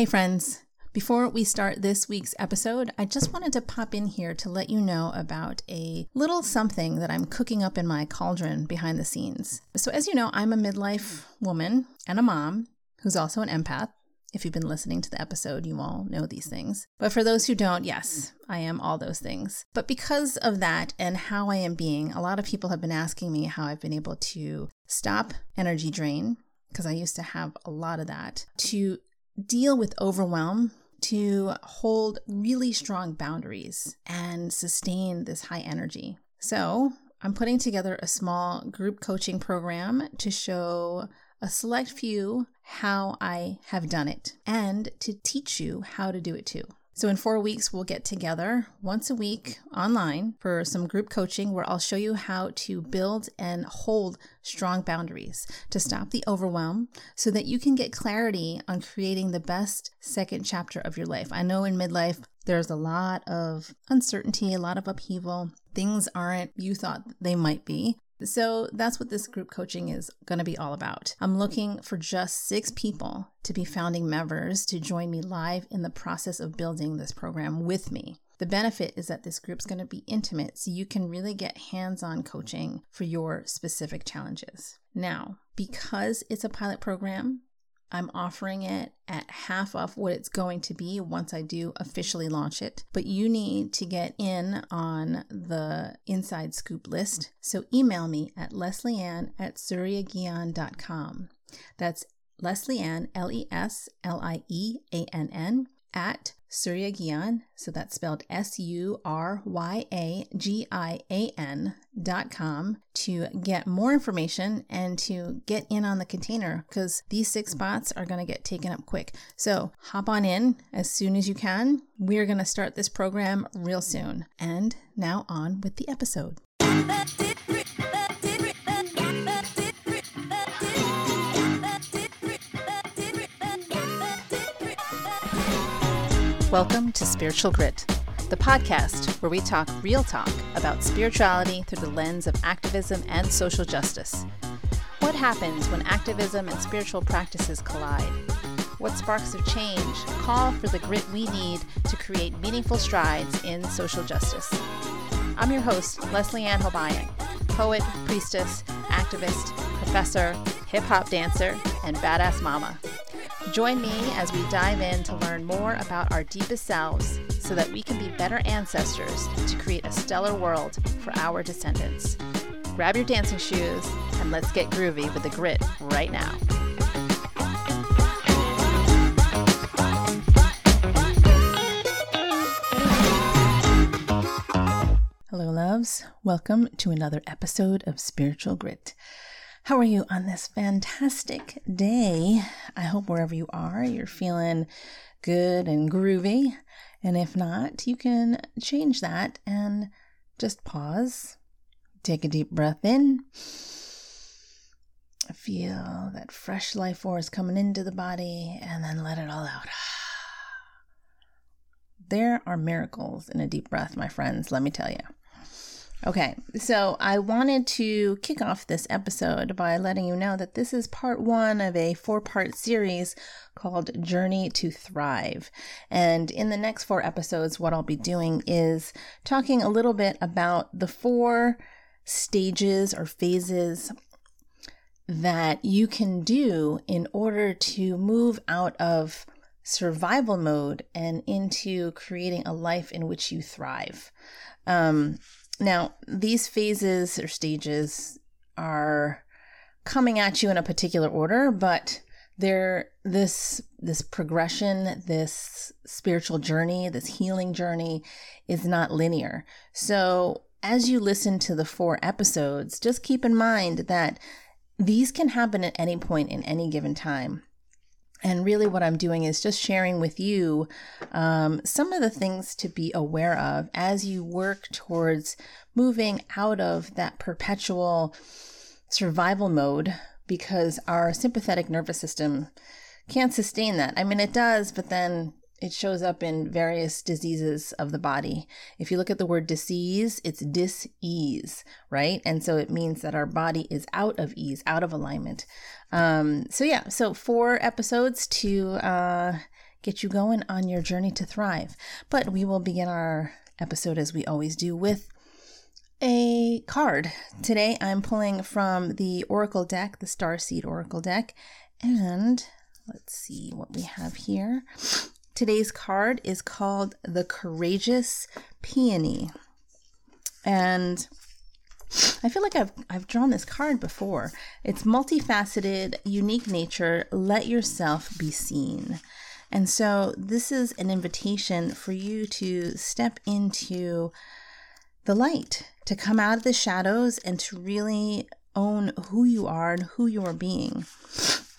Hey, friends. Before we start this week's episode, I just wanted to pop in here to let you know about a little something that I'm cooking up in my cauldron behind the scenes. So, as you know, I'm a midlife woman and a mom who's also an empath. If you've been listening to the episode, you all know these things. But for those who don't, yes, I am all those things. But because of that and how I am being, a lot of people have been asking me how I've been able to stop energy drain, because I used to have a lot of that, to deal with overwhelm to hold really strong boundaries and sustain this high energy. So, I'm putting together a small group coaching program to show a select few how I have done it and to teach you how to do it too. So, in four weeks, we'll get together once a week online for some group coaching where I'll show you how to build and hold strong boundaries to stop the overwhelm so that you can get clarity on creating the best second chapter of your life. I know in midlife, there's a lot of uncertainty, a lot of upheaval. Things aren't you thought they might be. So that's what this group coaching is going to be all about. I'm looking for just six people to be founding members to join me live in the process of building this program with me. The benefit is that this group's going to be intimate, so you can really get hands on coaching for your specific challenges. Now, because it's a pilot program, I'm offering it at half off what it's going to be once I do officially launch it. But you need to get in on the inside scoop list. So email me at leslieann at suryaguian.com. That's Leslieann, L E S L I E A N N, at Surya Guian, so that's spelled S U R Y A G I A N dot com to get more information and to get in on the container because these six spots are going to get taken up quick. So hop on in as soon as you can. We're going to start this program real soon. And now on with the episode. Welcome to Spiritual Grit, the podcast where we talk real talk about spirituality through the lens of activism and social justice. What happens when activism and spiritual practices collide? What sparks of change call for the grit we need to create meaningful strides in social justice? I'm your host, Leslieann Hobayan, poet, priestess, activist, professor, hip hop dancer, and badass mama. Join me as we dive in to learn more about our deepest selves so that we can be better ancestors to create a stellar world for our descendants. Grab your dancing shoes and let's get groovy with the grit right now. Hello, loves. Welcome to another episode of Spiritual Grit. How are you on this fantastic day? I hope wherever you are, you're feeling good and groovy. And if not, you can change that and just pause, take a deep breath in, feel that fresh life force coming into the body, and then let it all out. There are miracles in a deep breath, my friends, let me tell you. Okay, so I wanted to kick off this episode by letting you know that this is part one of a four part series called Journey to Thrive. And in the next four episodes, what I'll be doing is talking a little bit about the four stages or phases that you can do in order to move out of survival mode and into creating a life in which you thrive. Um, now, these phases or stages are coming at you in a particular order, but they're this this progression, this spiritual journey, this healing journey is not linear. So, as you listen to the four episodes, just keep in mind that these can happen at any point in any given time. And really, what I'm doing is just sharing with you um, some of the things to be aware of as you work towards moving out of that perpetual survival mode because our sympathetic nervous system can't sustain that. I mean, it does, but then it shows up in various diseases of the body. If you look at the word disease, it's dis-ease, right? And so it means that our body is out of ease, out of alignment. Um, so yeah, so four episodes to uh, get you going on your journey to thrive. But we will begin our episode as we always do with a card. Today I'm pulling from the Oracle deck, the Starseed Oracle deck, and let's see what we have here. Today's card is called the Courageous Peony. And I feel like I've I've drawn this card before. It's multifaceted, unique nature, let yourself be seen. And so this is an invitation for you to step into the light, to come out of the shadows and to really own who you are and who you are being.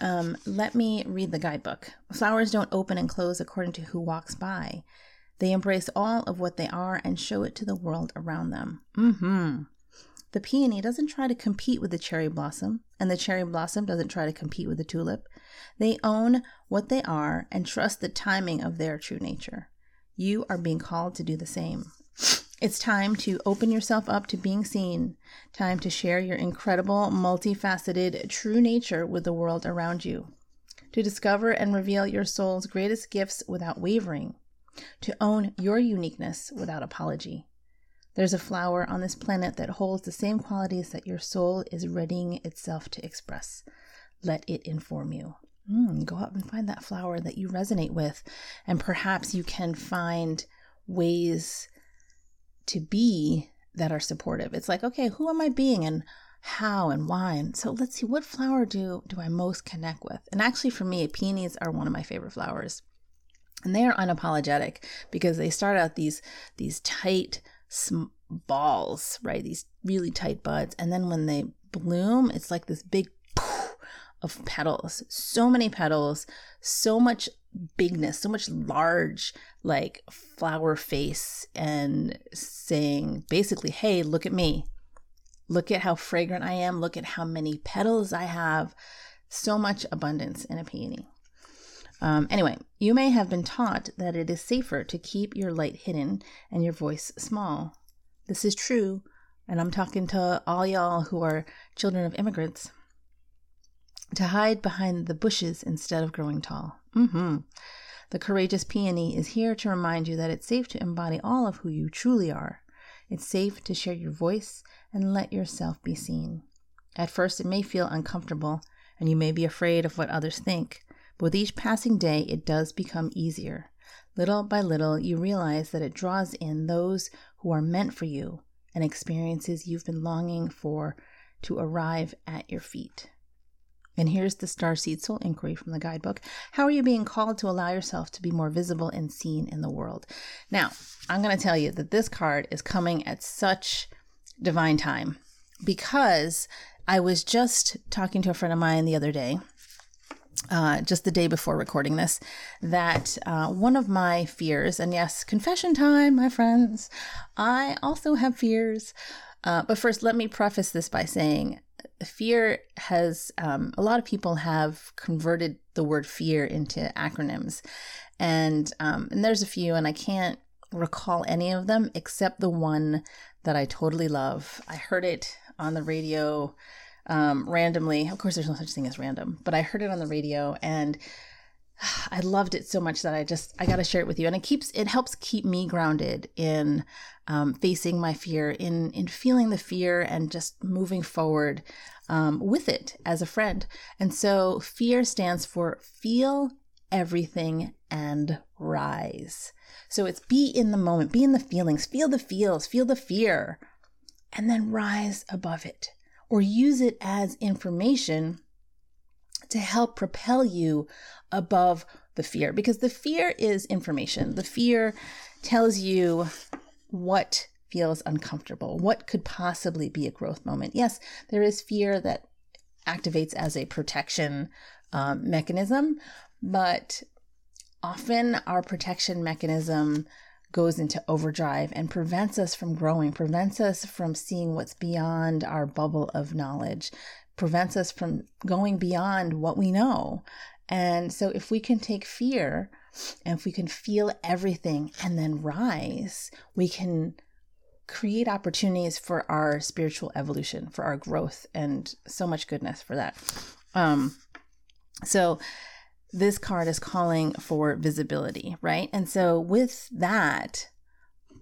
Um, let me read the guidebook. Flowers don't open and close according to who walks by. They embrace all of what they are and show it to the world around them. Mm-hmm. The peony doesn't try to compete with the cherry blossom, and the cherry blossom doesn't try to compete with the tulip. They own what they are and trust the timing of their true nature. You are being called to do the same. It's time to open yourself up to being seen, time to share your incredible, multifaceted, true nature with the world around you, to discover and reveal your soul's greatest gifts without wavering, to own your uniqueness without apology. There's a flower on this planet that holds the same qualities that your soul is readying itself to express. Let it inform you. Mm, go out and find that flower that you resonate with, and perhaps you can find ways to be that are supportive. It's like, okay, who am I being and how and why? And so let's see what flower do do I most connect with? And actually for me, peonies are one of my favorite flowers. And they are unapologetic because they start out these these tight balls, right? These really tight buds. And then when they bloom, it's like this big of petals. So many petals, so much bigness, so much large, like flower face, and saying basically, hey, look at me. Look at how fragrant I am. Look at how many petals I have. So much abundance in a peony. Um, anyway, you may have been taught that it is safer to keep your light hidden and your voice small. This is true, and I'm talking to all y'all who are children of immigrants. To hide behind the bushes instead of growing tall. Mm-hmm. The courageous peony is here to remind you that it's safe to embody all of who you truly are. It's safe to share your voice and let yourself be seen. At first, it may feel uncomfortable, and you may be afraid of what others think, but with each passing day, it does become easier. Little by little, you realize that it draws in those who are meant for you and experiences you've been longing for to arrive at your feet. And here's the Starseed Soul Inquiry from the guidebook. How are you being called to allow yourself to be more visible and seen in the world? Now, I'm going to tell you that this card is coming at such divine time because I was just talking to a friend of mine the other day uh, just the day before recording this, that uh, one of my fears, and yes, confession time, my friends, I also have fears. Uh, but first, let me preface this by saying fear has, um, a lot of people have converted the word fear into acronyms. And, um, and there's a few, and I can't recall any of them except the one that I totally love. I heard it on the radio um, randomly. Of course, there's no such thing as random, but I heard it on the radio and I loved it so much that I just I got to share it with you. And it keeps it helps keep me grounded in um, facing my fear, in in feeling the fear, and just moving forward um, with it as a friend. And so, fear stands for feel everything and rise. So it's be in the moment, be in the feelings, feel the feels, feel the fear, and then rise above it or use it as information to help propel you above the fear because the fear is information. The fear tells you what feels uncomfortable, what could possibly be a growth moment. Yes, there is fear that activates as a protection um, mechanism, but often our protection mechanism goes into overdrive and prevents us from growing, prevents us from seeing what's beyond our bubble of knowledge, prevents us from going beyond what we know. And so, if we can take fear and if we can feel everything and then rise, we can create opportunities for our spiritual evolution, for our growth, and so much goodness for that. Um, so, this card is calling for visibility, right? And so with that,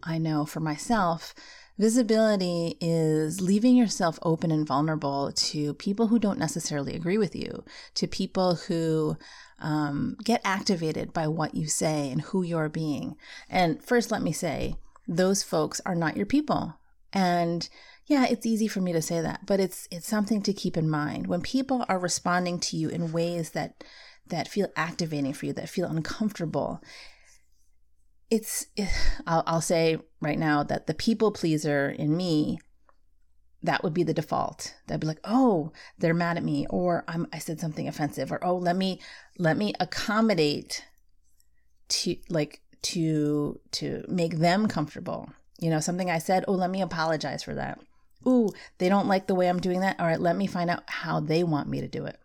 I know for myself, visibility is leaving yourself open and vulnerable to people who don't necessarily agree with you, to people who um, get activated by what you say and who you're being. And first, let me say, those folks are not your people. And yeah, it's easy for me to say that, but it's it's something to keep in mind. When people are responding to you in ways that that feel activating for you, that feel uncomfortable, it's I'll, I'll say right now that the people pleaser in me that would be the default. They'd be like oh they're mad at me or I'm, i said something offensive or oh let me let me accommodate to like to to make them comfortable. You know something i said oh let me apologize for that. Ooh they don't like the way i'm doing that. All right let me find out how they want me to do it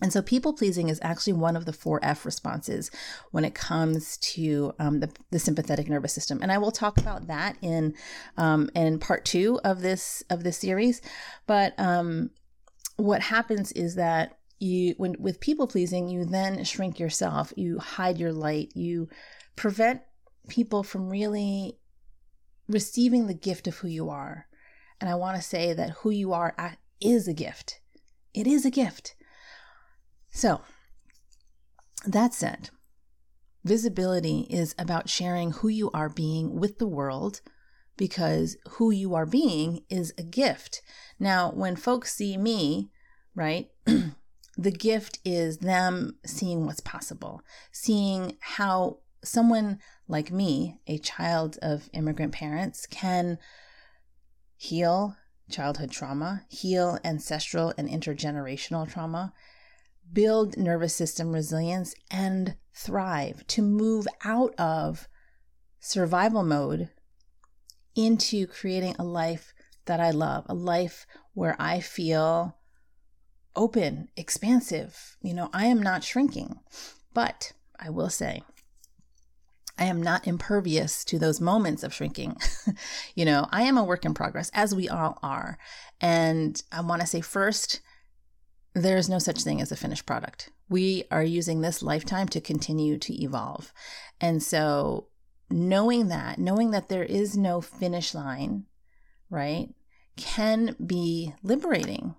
and so, people pleasing is actually one of the four F responses when it comes to um, the, the, sympathetic nervous system, and I will talk about that in um, in part two of this of this series. But um, what happens is that you, when with people pleasing, you then shrink yourself, you hide your light, you prevent people from really receiving the gift of who you are. And I want to say that who you are is a gift. It is a gift so, that said, visibility is about sharing who you are being with the world because who you are being is a gift. Now, when folks see me, right, the gift is them seeing what's possible, seeing how someone like me, a child of immigrant parents, can heal childhood trauma, heal ancestral and intergenerational trauma, build nervous system resilience and thrive, to move out of survival mode into creating a life that I love, a life where I feel open, expansive. You know, I am not shrinking, but I will say, I am not impervious to those moments of shrinking. you know, I am a work in progress, as we all are. And I want to say first, there is no such thing as a finished product. We are using this lifetime to continue to evolve. And so, knowing that, knowing that there is no finish line, right, can be liberating.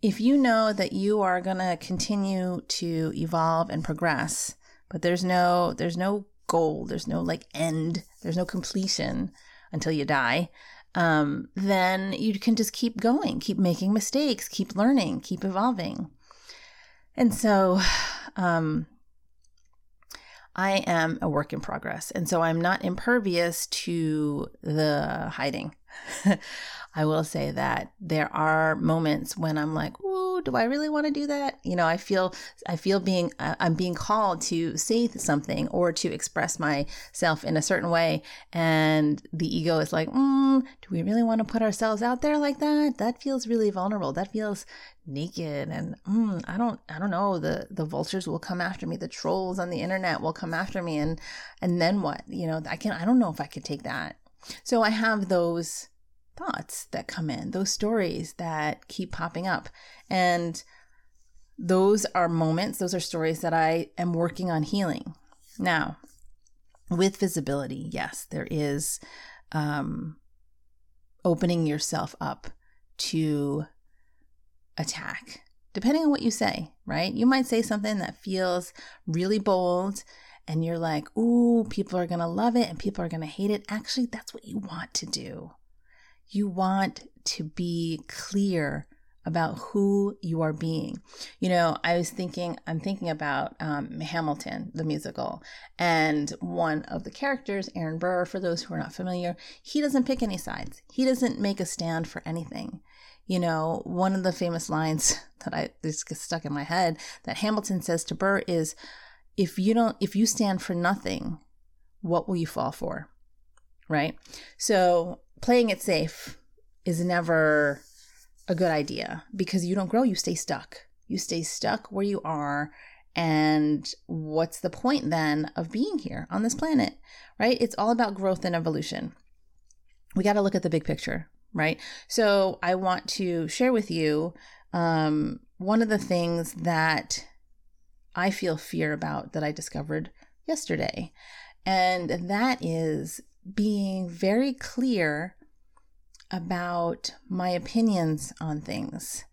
If you know that you are going to continue to evolve and progress, but there's no there's no goal, there's no like end, there's no completion until you die, um, then you can just keep going, keep making mistakes, keep learning, keep evolving. And so, um, I am a work in progress. And so I'm not impervious to the hiding. I will say that there are moments when I'm like, "Ooh, do I really want to do that?" You know, I feel I feel being I'm being called to say something or to express myself in a certain way, and the ego is like, mm, "Do we really want to put ourselves out there like that? That feels really vulnerable. That feels naked and mm, I don't I don't know the the vultures will come after me the trolls on the internet will come after me and and then what you know I can I don't know if I could take that so I have those thoughts that come in, those stories that keep popping up. And those are moments, those are stories that I am working on healing. Now, with visibility, yes, there is um, opening yourself up to attack, depending on what you say, right? You might say something that feels really bold and you're like, ooh, people are going to love it and people are going to hate it. Actually, that's what you want to do. You want to be clear about who you are being. You know, I was thinking, I'm thinking about um, Hamilton, the musical, and one of the characters, Aaron Burr, for those who are not familiar, he doesn't pick any sides. He doesn't make a stand for anything. You know, one of the famous lines that I just stuck in my head that Hamilton says to Burr is, "If you don't, if you stand for nothing, what will you fall for?" Right. So playing it safe is never a good idea because you don't grow, you stay stuck. You stay stuck where you are. And what's the point then of being here on this planet, right? It's all about growth and evolution. We got to look at the big picture, right? So I want to share with you um, one of the things that I feel fear about that I discovered yesterday. And that is being very clear about my opinions on things.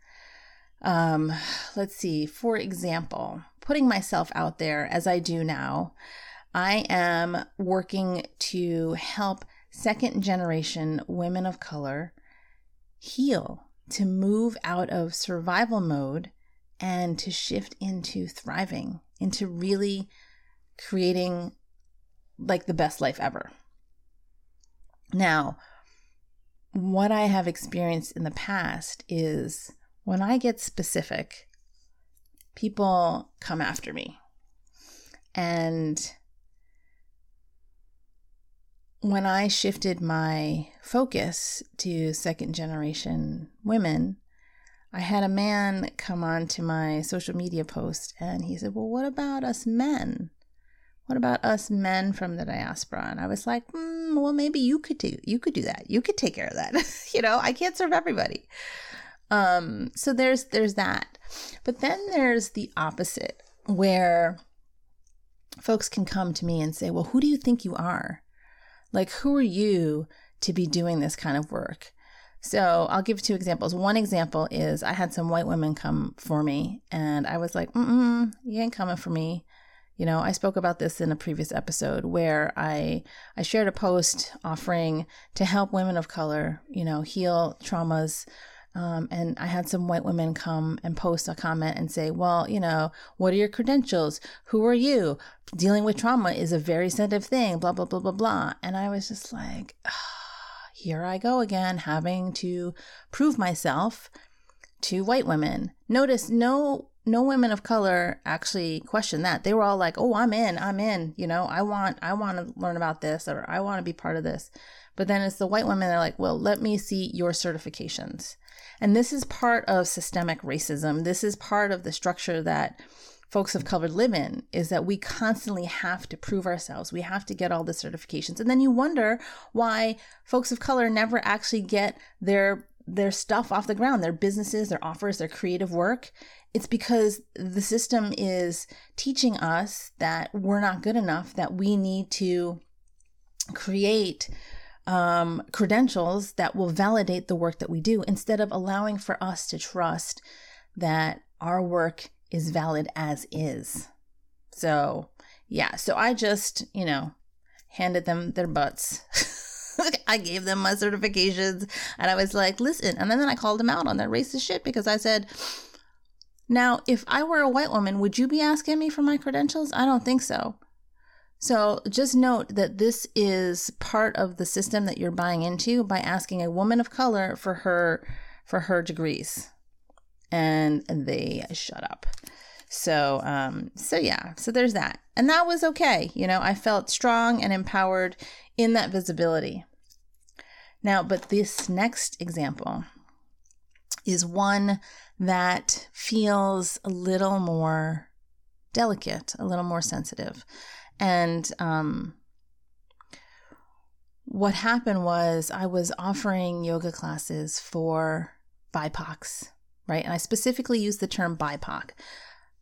Um, let's see, for example, putting myself out there as I do now, I am working to help second generation women of color heal, to move out of survival mode and to shift into thriving, into really creating like the best life ever. Now, what I have experienced in the past is when I get specific, people come after me. And when I shifted my focus to second generation women, I had a man come on to my social media post and he said, Well, what about us men? What about us men from the diaspora? And I was like, mm, well, maybe you could do you could do that. You could take care of that. you know, I can't serve everybody. Um, so there's there's that. But then there's the opposite where folks can come to me and say, Well, who do you think you are? Like, who are you to be doing this kind of work? So I'll give two examples. One example is I had some white women come for me, and I was like, mm you ain't coming for me. You know, I spoke about this in a previous episode where I I shared a post offering to help women of color, you know, heal traumas um, and I had some white women come and post a comment and say, Well, you know, what are your credentials? Who are you? Dealing with trauma is a very sensitive thing, blah, blah, blah, blah, blah. And I was just like, ah, Here I go again, having to prove myself to white women. Notice no no women of color actually questioned that. They were all like, "Oh, I'm in. I'm in. You know, I want I want to learn about this or I want to be part of this." But then it's the white women that are like, "Well, let me see your certifications." And this is part of systemic racism. This is part of the structure that folks of color live in is that we constantly have to prove ourselves. We have to get all the certifications. And then you wonder why folks of color never actually get their their stuff off the ground, their businesses, their offers, their creative work. It's because the system is teaching us that we're not good enough, that we need to create um, credentials that will validate the work that we do instead of allowing for us to trust that our work is valid as is. So, yeah, so I just, you know, handed them their butts. I gave them my certifications and I was like, listen. And then I called them out on their racist shit because I said, now, if I were a white woman, would you be asking me for my credentials? I don't think so. So just note that this is part of the system that you're buying into by asking a woman of color for her for her degrees. And they shut up. So um so yeah, so there's that. And that was okay. You know, I felt strong and empowered in that visibility. Now, but this next example is one that feels a little more delicate, a little more sensitive. And um, what happened was I was offering yoga classes for BIPOCs, right? And I specifically use the term BIPOC.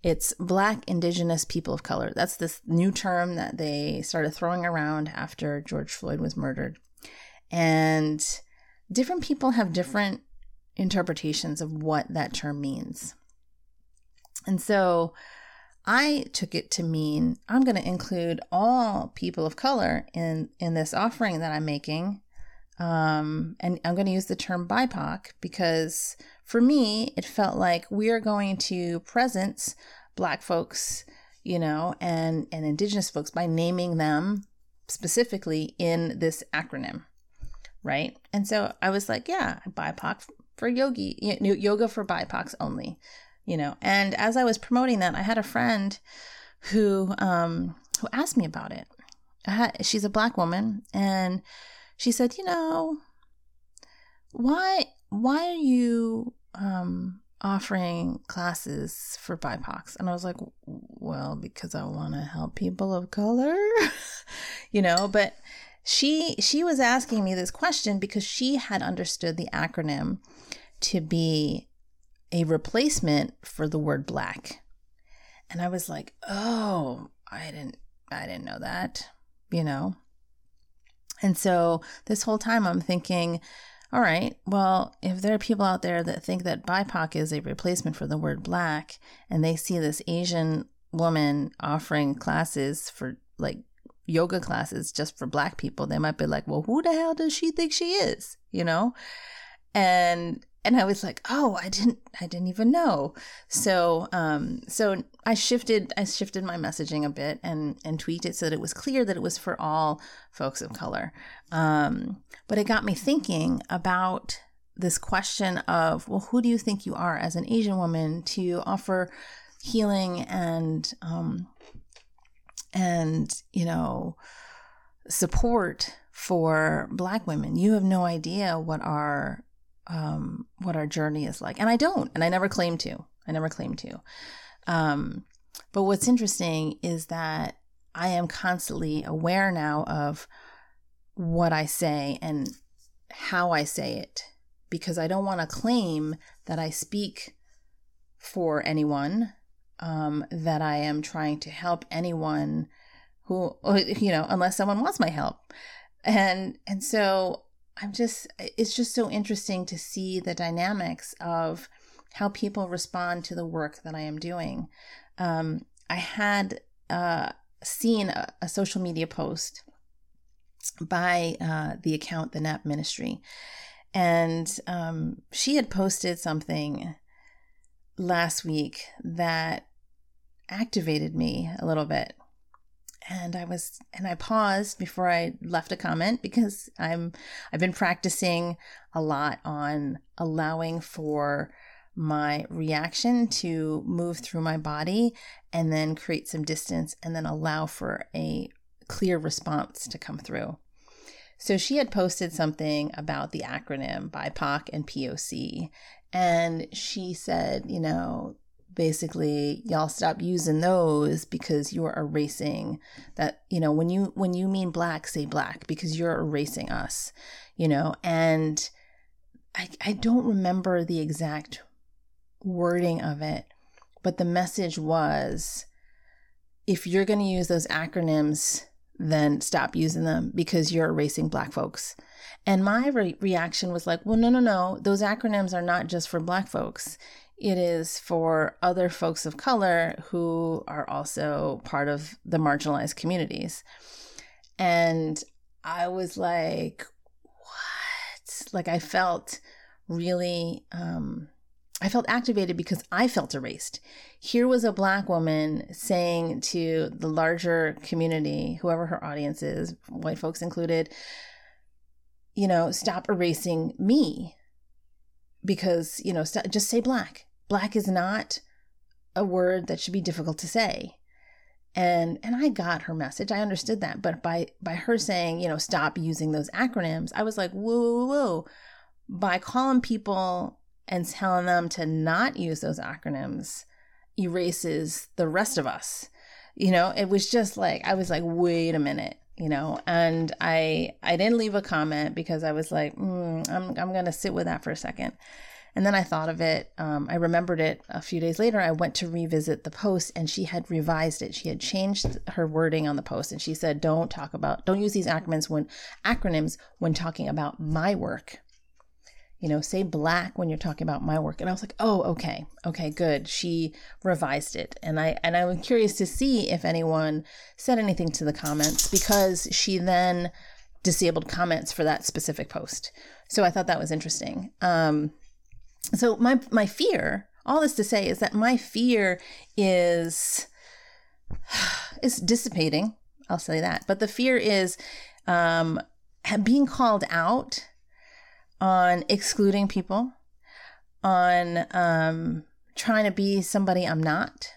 It's Black Indigenous People of Color. That's this new term that they started throwing around after George Floyd was murdered. And different people have different interpretations of what that term means. And so I took it to mean I'm going to include all people of color in in this offering that I'm making. Um, and I'm going to use the term BIPOC because for me, it felt like we are going to presence Black folks, you know, and, and Indigenous folks by naming them specifically in this acronym, right? And so I was like, yeah, BIPOC for yogi, yoga for BIPOCs only you know. And as I was promoting that, I had a friend who um, who asked me about it. Had, she's a black woman, and she said, "You know, why why are you um, offering classes for BIPOCs?" And I was like, "Well, because I want to help people of color, you know." But she she was asking me this question because she had understood the acronym to be a replacement for the word black. And I was like, "Oh, I didn't I didn't know that." You know. And so this whole time I'm thinking, all right, well, if there are people out there that think that BIPOC is a replacement for the word black and they see this Asian woman offering classes for like yoga classes just for black people, they might be like, well, who the hell does she think she is? You know? And and I was like, oh, I didn't I didn't even know. So um so I shifted I shifted my messaging a bit and and tweaked it so that it was clear that it was for all folks of color. Um but it got me thinking about this question of, well, who do you think you are as an Asian woman to offer healing and um and you know support for black women you have no idea what our um, what our journey is like. And I don't, and I never claim to. I never claim to. Um, but what's interesting is that I am constantly aware now of what I say and how I say it because I don't want to claim that I speak for anyone, um, that I am trying to help anyone who, you know, unless someone wants my help. And, and so I'm just, it's just so interesting to see the dynamics of how people respond to the work that I am doing. Um, I had uh, seen a, a, social media post by uh, the account The Nap Ministry, and um, she had posted something last week that activated me a little bit and I was and I paused before I left a comment because I'm I've been practicing a lot on allowing for my reaction to move through my body and then create some distance and then allow for a clear response to come through. So she had posted something about the acronym BIPOC and POC and she said, you know, basically y'all stop using those because you're erasing that you know when you when you mean black say black because you're erasing us you know? And i i don't remember the exact wording of it but the message was if you're going to use those acronyms then stop using them because you're erasing black folks. And my re- reaction was like well no no no those acronyms are not just for black folks it is for other folks of color who are also part of the marginalized communities. And I was like, what? Like, I felt really, um, I felt activated because I felt erased. Here was a black woman saying to the larger community, whoever her audience is, white folks included, you know, stop erasing me because, you know, st- just say black black is not a word that should be difficult to say and and I got her message. I understood that, but by by her saying, you know, stop using those acronyms, I was like, whoa, whoa, whoa. By calling people and telling them to not use those acronyms erases the rest of us. You know, it was just like I was like, wait a minute, you know, and I I didn't leave a comment because I was like, mm, I'm I'm gonna sit with that for a second. And then I thought of it. Um, I remembered it a few days later. I went to revisit the post and she had revised it. She had changed her wording on the post and she said, don't talk about, don't use these acronyms when, acronyms when talking about my work. You know, say black when you're talking about my work. And I was like, oh, okay, okay, good. She revised it. And I, and I was curious to see if anyone said anything to the comments because she then disabled comments for that specific post. So I thought that was interesting. Um, so my my fear all this to say is that my fear is is dissipating i'll say that but the fear is um being called out on excluding people on um trying to be somebody i'm not.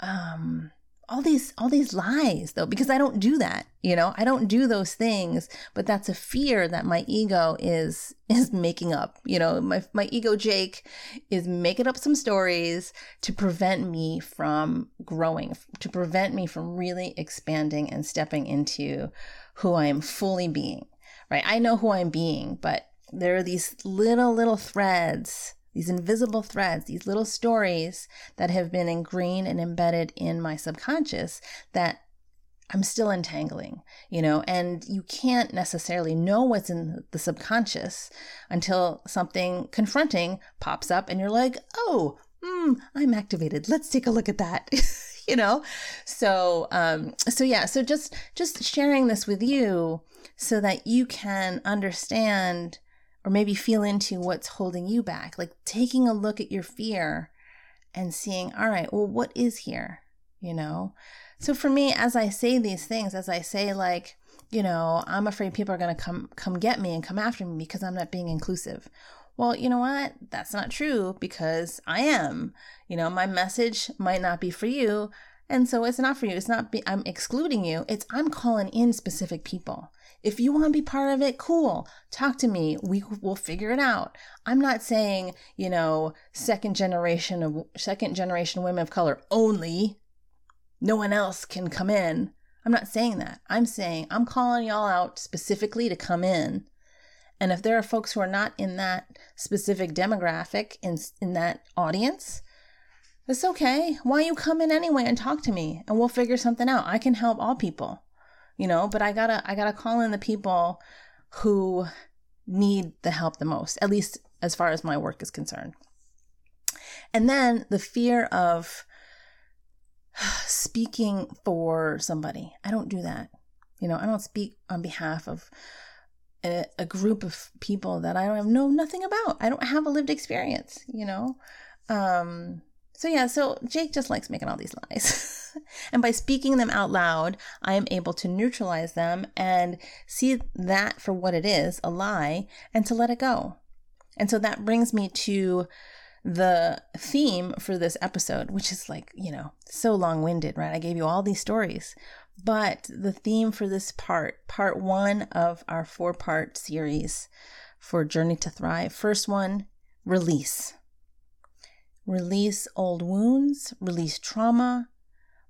Um all these all these lies though because i don't do that you know? I don't do those things but that's a fear that my ego is is making up you know? My my ego jake is making up some stories to prevent me from growing to prevent me from really expanding and stepping into who i am fully being right? I know who i'm being but there are these little little threads these invisible threads, these little stories that have been ingrained and embedded in my subconscious that I'm still entangling, you know, and you can't necessarily know what's in the subconscious until something confronting pops up and you're like, oh, mm, I'm activated. Let's take a look at that. you know so um so yeah so just just sharing this with you so that you can understand or maybe feel into what's holding you back like taking a look at your fear and seeing all right well what is here you know so for me as i say these things as i say like you know i'm afraid people are going to come come get me and come after me because i'm not being inclusive well, you know what? That's not true because I am. You know, my message might not be for you. And so it's not for you. It's not, be, I'm excluding you. It's, I'm calling in specific people. If you want to be part of it, cool. Talk to me. We will figure it out. I'm not saying, you know, second generation of second generation women of color only. No one else can come in. I'm not saying that. I'm saying I'm calling y'all out specifically to come in and if there are folks who are not in that specific demographic in in that audience, it's okay. Why you come in anyway and talk to me and we'll figure something out. I can help all people. You know, but I got to I got to call in the people who need the help the most, at least as far as my work is concerned. And then the fear of speaking for somebody. I don't do that. You know, I don't speak on behalf of a, a group of people that I don't know nothing about. I don't have a lived experience, you know? Um, so yeah, so Jake just likes making all these lies. and by speaking them out loud, I am able to neutralize them and see that for what it is, a lie, and to let it go. And so that brings me to the theme for this episode, which is like, you know, so long winded, right? I gave you all these stories. But the theme for this part, part one of our four part series for Journey to Thrive, first one, release. Release old wounds, release trauma,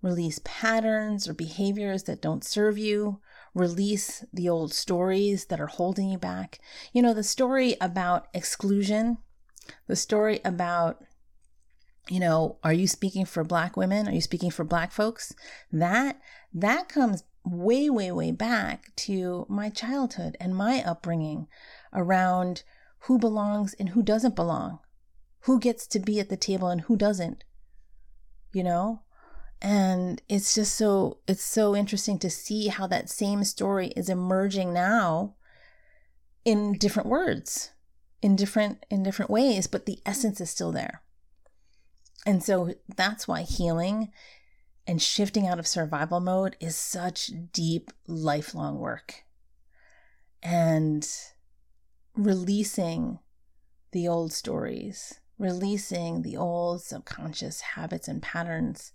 release patterns or behaviors that don't serve you, release the old stories that are holding you back. You know, the story about exclusion, the story about you know, are you speaking for black women? Are you speaking for black folks? That that comes way way way back to my childhood and my upbringing around who belongs and who doesn't belong. Who gets to be at the table and who doesn't. You know? And it's just so it's so interesting to see how that same story is emerging now in different words, in different in different ways, but the essence is still there. And so that's why healing and shifting out of survival mode is such deep, lifelong work. And releasing the old stories, releasing the old subconscious habits and patterns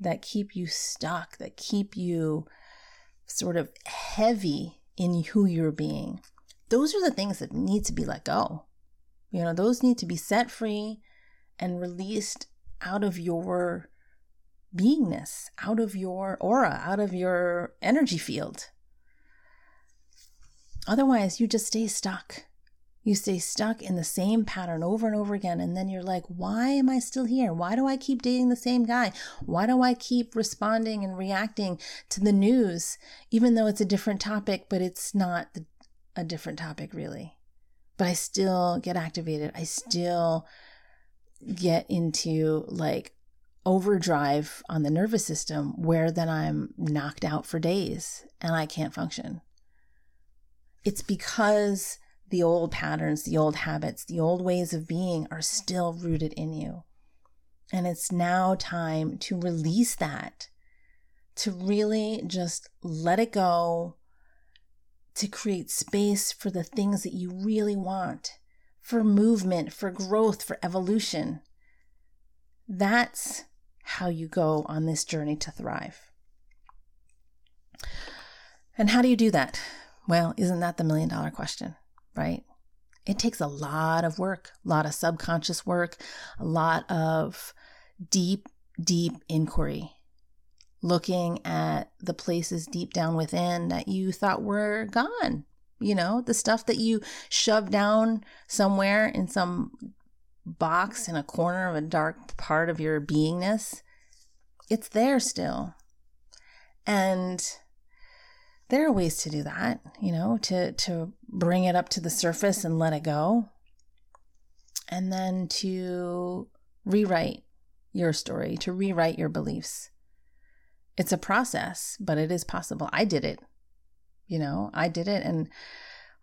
that keep you stuck, that keep you sort of heavy in who you're being. Those are the things that need to be let go. You know, those need to be set free and released out of your beingness, out of your aura, out of your energy field. Otherwise, you just stay stuck. You stay stuck in the same pattern over and over again. And then you're like, why am I still here? Why do I keep dating the same guy? Why do I keep responding and reacting to the news, even though it's a different topic, but it's not a different topic really? But I still get activated. I still get into like overdrive on the nervous system where then I'm knocked out for days and I can't function. It's because the old patterns, the old habits, the old ways of being are still rooted in you. And it's now time to release that, to really just let it go, to create space for the things that you really want for movement, for growth, for evolution. That's how you go on this journey to thrive. And how do you do that? Well, isn't that the million dollar question, right? It takes a lot of work, a lot of subconscious work, a lot of deep, deep inquiry, looking at the places deep down within that you thought were gone, you know, the stuff that you shoved down somewhere in some box in a corner of a dark part of your beingness, it's there still. And there are ways to do that, you know, to to bring it up to the surface and let it go. And then to rewrite your story, to rewrite your beliefs. It's a process, but it is possible. I did it. You know, I did it and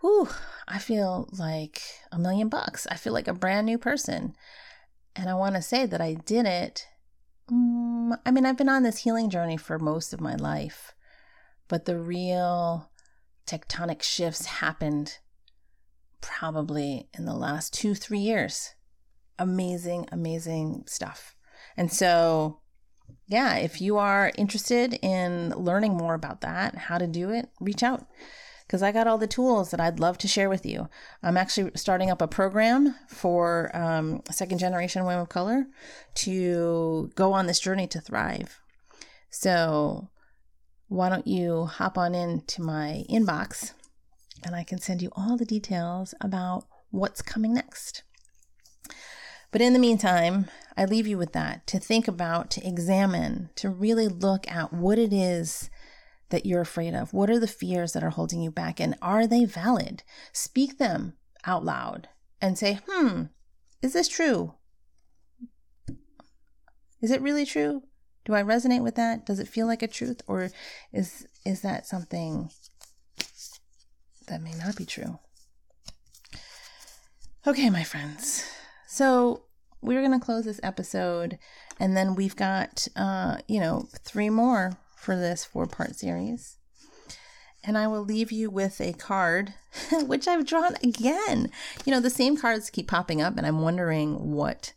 whew, I feel like a million bucks. I feel like a brand new person. And I want to say that I did it. Um, I mean, I've been on this healing journey for most of my life, but the real tectonic shifts happened probably in the last two, three years. Amazing, amazing stuff. And so, yeah, if you are interested in learning more about that, how to do it, reach out because I got all the tools that I'd love to share with you. I'm actually starting up a program for um, second generation women of color to go on this journey to thrive. So, why don't you hop on into my inbox and I can send you all the details about what's coming next. But in the meantime, I leave you with that to think about, to examine, to really look at what it is that you're afraid of. What are the fears that are holding you back? And are they valid? Speak them out loud and say, hmm, is this true? Is it really true? Do I resonate with that? Does it feel like a truth? Or is is that something that may not be true? Okay, my friends. So we're going to close this episode, and then we've got, uh, you know, three more for this four part series. And I will leave you with a card, which I've drawn again. You know, the same cards keep popping up, and I'm wondering what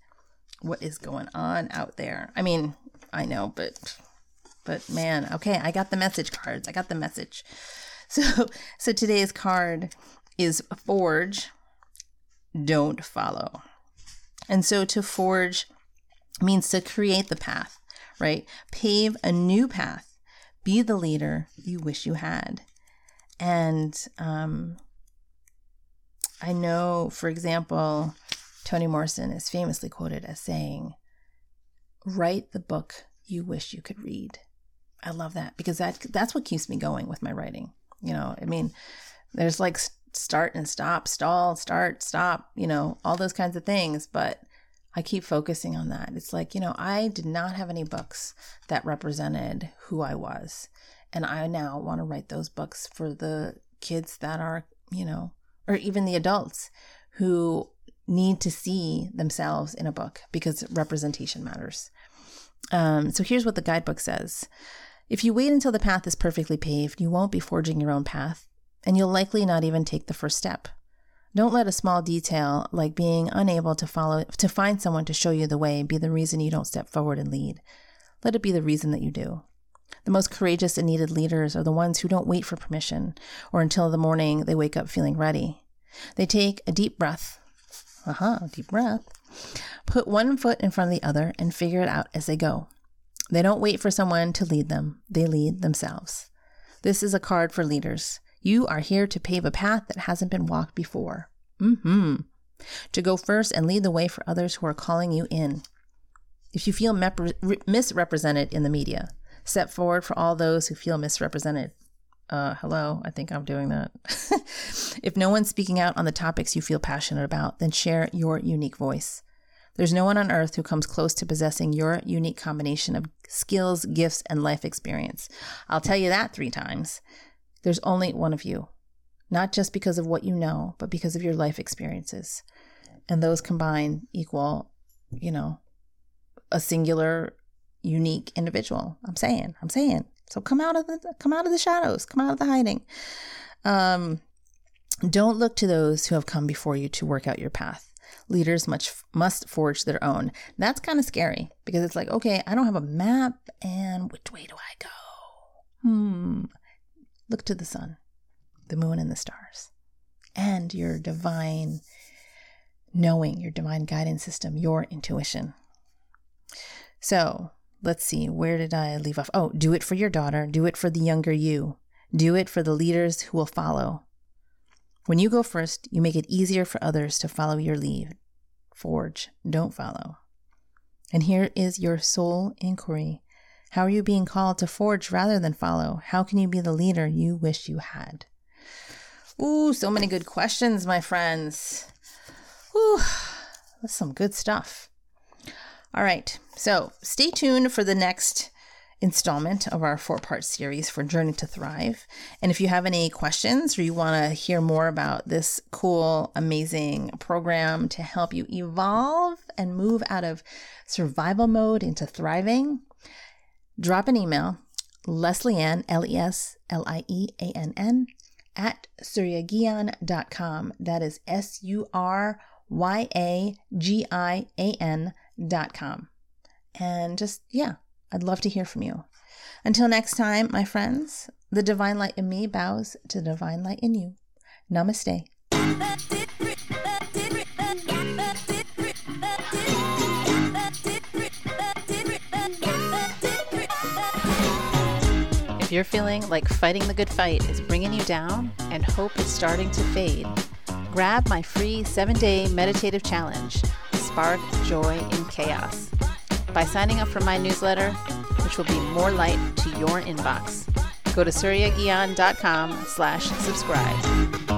what is going on out there. I mean, I know, but but man, okay, I got the message cards. I got the message. So so today's card is forge, don't follow. And so to forge means to create the path, right? Pave a new path. Be the leader you wish you had. And um, I know, for example, Toni Morrison is famously quoted as saying, Write the book you wish you could read. I love that because that that's what keeps me going with my writing. You know, I mean, there's like start and stop, stall, start, stop, you know, all those kinds of things. But I keep focusing on that. It's like, you know, I did not have any books that represented who I was. And I now want to write those books for the kids that are, you know, or even the adults who need to see themselves in a book because representation matters. Um, so here's what the guidebook says If you wait until the path is perfectly paved, you won't be forging your own path and you'll likely not even take the first step. Don't let a small detail like being unable to follow to find someone to show you the way be the reason you don't step forward and lead. Let it be the reason that you do. The most courageous and needed leaders are the ones who don't wait for permission or until the morning they wake up feeling ready. They take a deep breath. Uh-huh, deep breath. Put one foot in front of the other and figure it out as they go. They don't wait for someone to lead them, they lead themselves. This is a card for leaders. You are here to pave a path that hasn't been walked before. Mm-hmm. To go first and lead the way for others who are calling you in. If you feel misrepresented in the media, step forward for all those who feel misrepresented. Uh, hello, I think I'm doing that. if no one's speaking out on the topics you feel passionate about, then share your unique voice. There's no one on earth who comes close to possessing your unique combination of skills, gifts, and life experience. I'll tell you that three times. There's only one of you, not just because of what you know, but because of your life experiences. And those combined equal, you know, a singular, unique individual. I'm saying, I'm saying. So come out of the come out of the shadows, come out of the hiding. Um, don't look to those who have come before you to work out your path. Leaders much must forge their own. That's kind of scary because it's like, okay, I don't have a map, and which way do I go? Hmm. Look to the sun, the moon, and the stars, and your divine knowing, your divine guidance system, your intuition. So let's see, where did I leave off? Oh, do it for your daughter, do it for the younger you, do it for the leaders who will follow. When you go first, you make it easier for others to follow your lead. forge, don't follow. And here is your soul inquiry. How are you being called to forge rather than follow? How can you be the leader you wish you had? Ooh, so many good questions, my friends. Ooh, that's some good stuff. All right, so stay tuned for the next installment of our four part series for Journey to Thrive. And if you have any questions or you want to hear more about this cool, amazing program to help you evolve and move out of survival mode into thriving, drop an email, Leslieann, L E S L I E A N N, at suryagian.com. That is S U R Y A G I A N.com. And just, yeah, I'd love to hear from you. Until next time, my friends, the divine light in me bows to the divine light in you. Namaste. If you're feeling like fighting the good fight is bringing you down and hope is starting to fade, grab my free seven day meditative challenge, Spark Joy in Chaos by signing up for my newsletter, which will be more light to your inbox. Go to suryagian.com slash subscribe.